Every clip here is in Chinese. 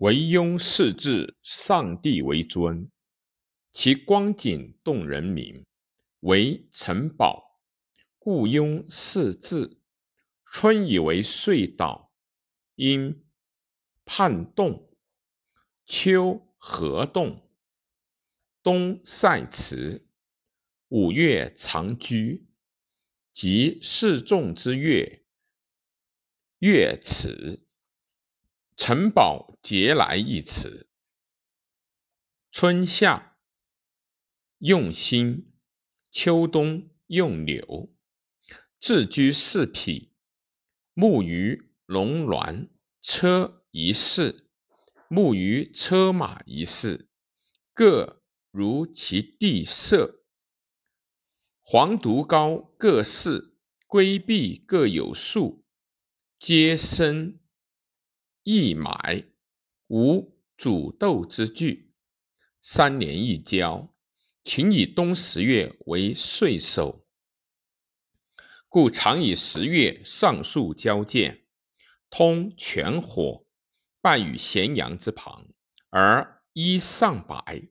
惟庸视至上帝为尊，其光景动人民，为城堡。故庸视至。春以为岁到，因盼动；秋和动，冬塞迟。五月长居，即示众之月。月此，城堡节来一词。春夏用心，秋冬用柳。置居四匹。木鱼龙鸾车一式，木鱼车马一式，各如其地色。黄犊高各四，龟壁各有数，皆生一买，无煮豆之具。三年一交，秦以冬十月为岁首。故常以十月上树交剑，通泉火，拜于咸阳之旁，而依上百。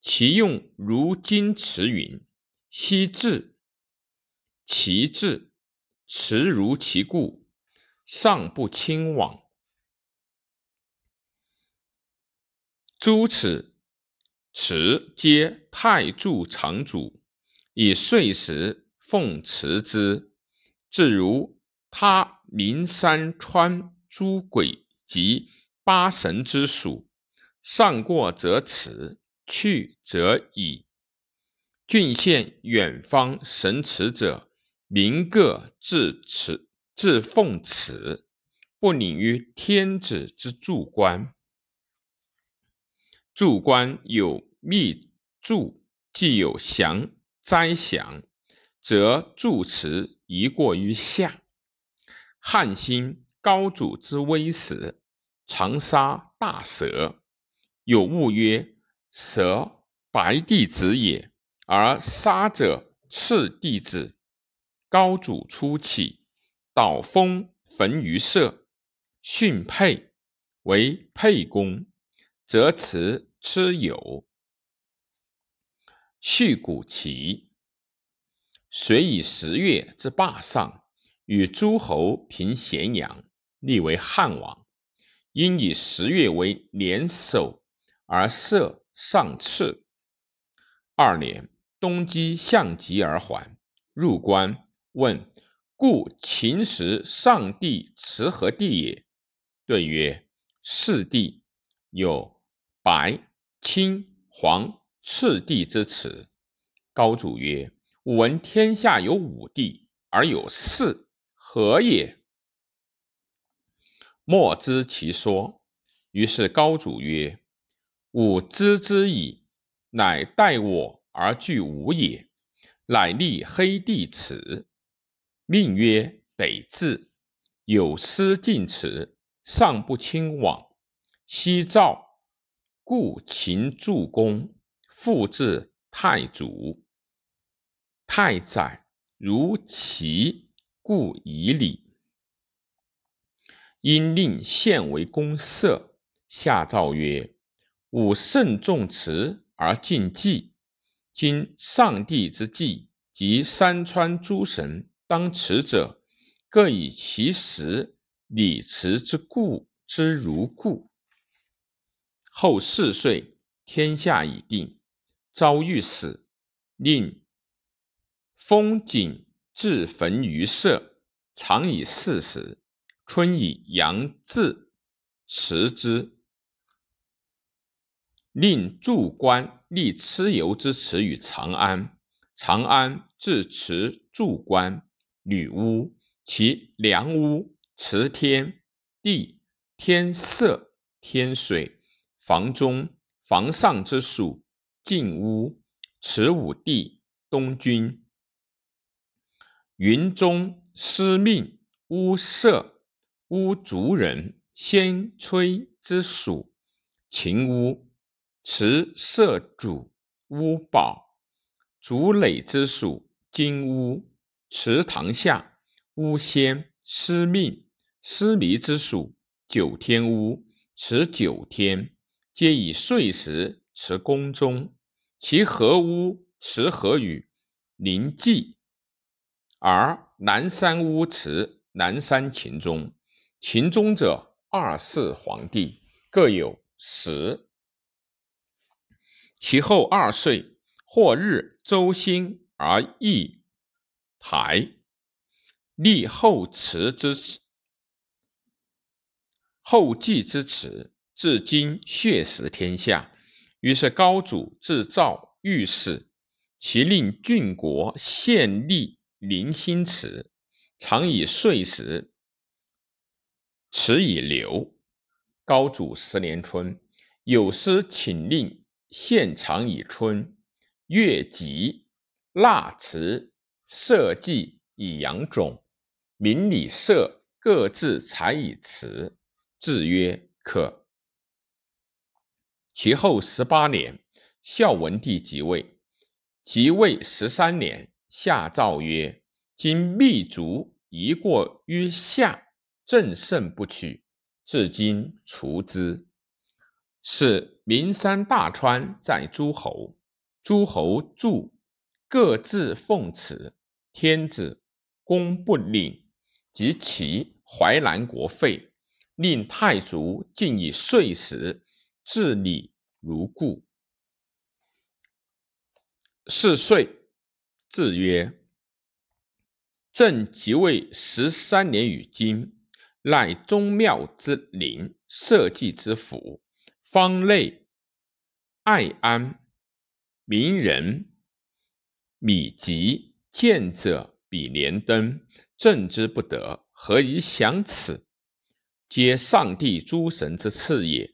其用如金池云：昔至，其至，池如其故，上不亲往。诸此池皆太柱常主，以岁时。奉持之，至如他灵山川诸鬼及八神之属，上过则辞，去则已。郡县远方神祠者，民各自持自奉祠，不领于天子之柱官。柱官有密柱，既有祥灾祥。则住持宜过于下。汉兴高祖之威时，常杀大蛇，有物曰：“蛇白帝子也。”而杀者赤帝子。高祖初起，导封焚于社，训沛为沛公，则辞蚩尤。续古齐。遂以十月之霸上，与诸侯平咸阳，立为汉王。因以十月为年首，而设上次。二年，东击项籍而还，入关问：“故秦时上帝持何地也？”对曰：“四帝有白、青、黄、赤帝之辞。”高祖曰。吾闻天下有五帝，而有四，何也？莫知其说。于是高祖曰：“吾知之矣，乃待我而惧吾也。”乃立黑帝祠，命曰北至，有司进祠，上不亲往。西赵，故秦助公，复至太祖。太宰如其故以礼，因令献为公社。下诏曰：“吾慎重辞而敬祭，今上帝之祭及山川诸神当辞者，各以其时礼辞之故之如故。”后四岁，天下已定，遭遇死，令。风景至焚于社，常以四时。春以阳至，辞之。令祝官立蚩尤之祠于长安。长安至持祝官，女巫，其梁屋辞天地天色天水房中房上之属进屋，辞武帝东君。云中司命巫社巫族人先吹之属秦巫持社主巫宝竹垒之属金巫祠堂下巫仙司命司迷之属九天巫持九天，皆以岁时持宫中。其何屋持何宇临济，而南山屋持南山秦中。秦中者，二世皇帝各有十。其后二岁，或日周兴而易台，立后祠之，后继之祠，至今血食天下。于是高祖自造御史，其令郡国县吏临新祠，常以岁时，持以流。高祖十年春，有司请令县常以春，月吉腊辞社稷以养种，民礼社各自采以辞，制曰可。其后十八年，孝文帝即位。即位十三年，下诏曰：“今密族一过于夏，正甚不取，至今除之。是名山大川在诸侯，诸侯著各自奉此。天子公不令，及其淮南国废，令太祖尽以岁时。”治理如故。四岁，字曰朕即位十三年，与今，乃宗庙之灵，社稷之辅，方内爱安，民人米吉，见者比连登，正之不得，何以享此？皆上帝诸神之赐也。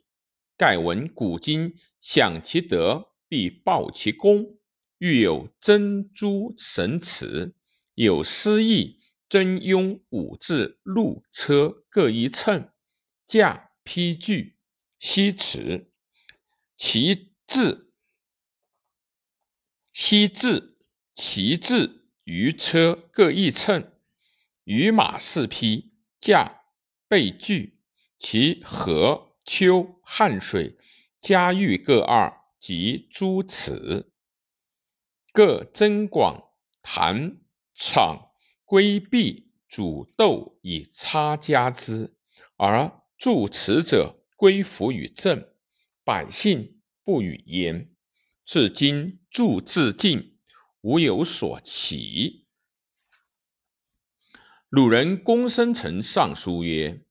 盖闻古今享其德，必报其功。欲有珍珠神祠，有诗意，真雍武制路车各一乘，驾披具，西驰。其制，西至，其制于车各一乘，于马四匹，驾备具，其和。秋汉水嘉峪各二，及诸此各增广坛场规避主斗以差加之，而助此者归服于政，百姓不与焉。至今助至尽，无有所起。鲁人公孙成上书曰：“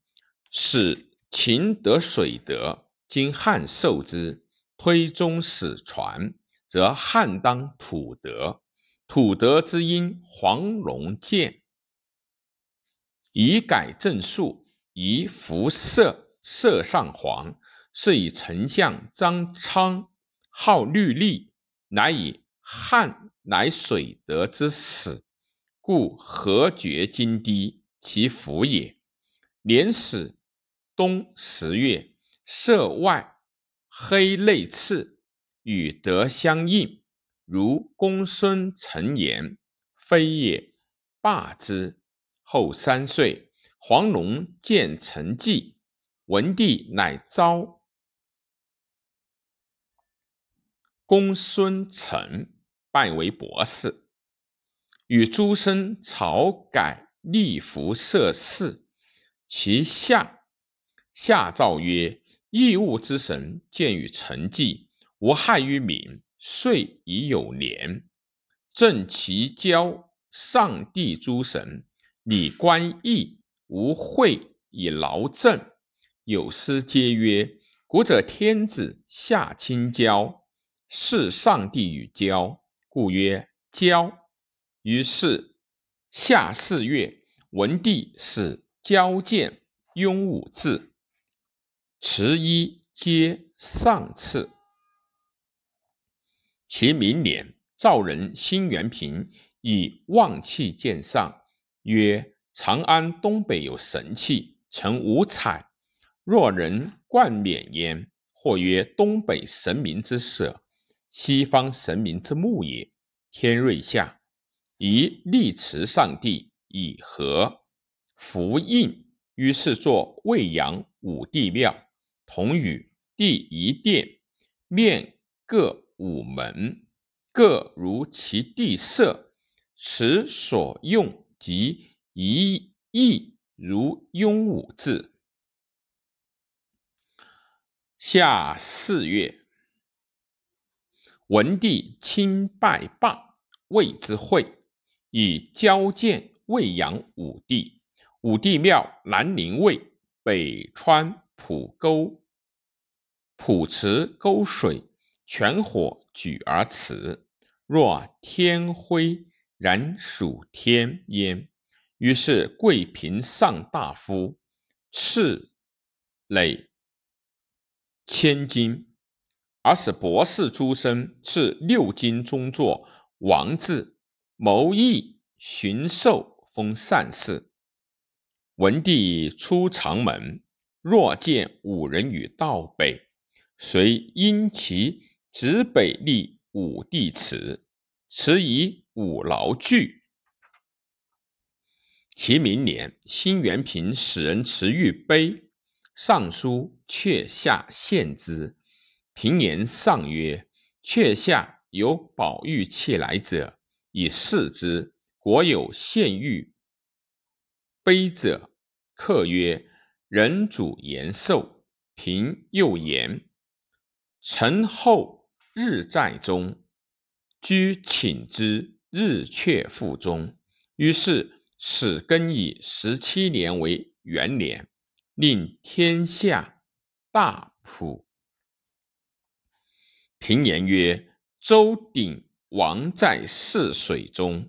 是。”秦得水德，今汉受之，推宗始传，则汉当土德。土德之因，黄龙见，以改正数，以服色，色上黄，是以丞相张昌号律历，乃以汉乃水德之始，故何绝今低，其福也。年始。冬十月，色外黑内赤，与德相应。如公孙成言，非也，罢之。后三岁，黄龙见成绩，文帝乃召公孙成拜为博士，与诸生曹改立服设事，其下。下诏曰：“义物之神，见与成绩，无害于民，遂已有年。正其交上帝诸神，礼官义，无讳以劳政。有诗皆曰：‘古者天子下亲交，是上帝与交，故曰交。’于是夏四月，文帝使交见雍武字。持一皆上次。其明年，赵人辛元平以望气见上，曰：“长安东北有神器，成五彩，若人冠冕焉。”或曰：“东北神明之舍，西方神明之墓也。”天瑞下，宜立祠上帝，以和符印。于是作未阳武帝庙。同与第一殿，面各五门，各如其地色。此所用及一义如雍武字。夏四月，文帝亲拜罢，谓之会，以交见魏阳武帝。武帝庙南陵卫，北川浦沟，浦池沟水，泉火举而辞。若天灰，然属天焉。于是贵嫔上大夫，赐累。千金，而使博士诸生赐六金中作王字，谋议巡狩，封善事。文帝出长门，若见五人与道北，遂因其指北立武帝祠，祠以五劳具。其明年，辛元平使人持玉碑。上书阙下献之，平言上曰：“阙下有宝玉器来者，以示之。国有献玉碑者。”客曰：“人主延寿。”平又言：“臣后日在中，居寝之，日却腹中。”于是始更以十七年为元年。令天下大普。平言曰：“周鼎王在泗水中，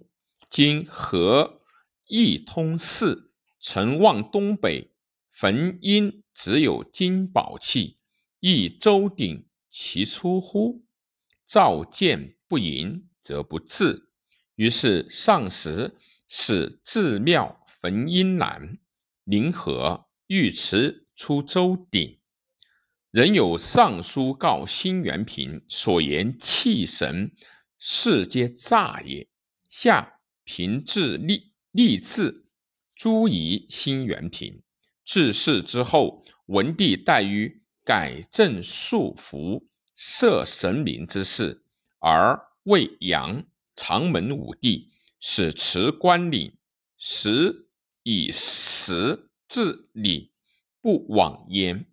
今河邑通泗，臣望东北焚因只有金宝器，亦周鼎其出乎？召见不盈，则不至。”于是上时使自庙焚阴南，临河。尉迟出周鼎，仍有上书告辛元平所言气神，世皆诈也。下平至立立志诸夷辛元平。自世之后，文帝怠于改正束缚、设神明之事，而魏阳长门武帝，使持官领，时以时。治理不妄焉。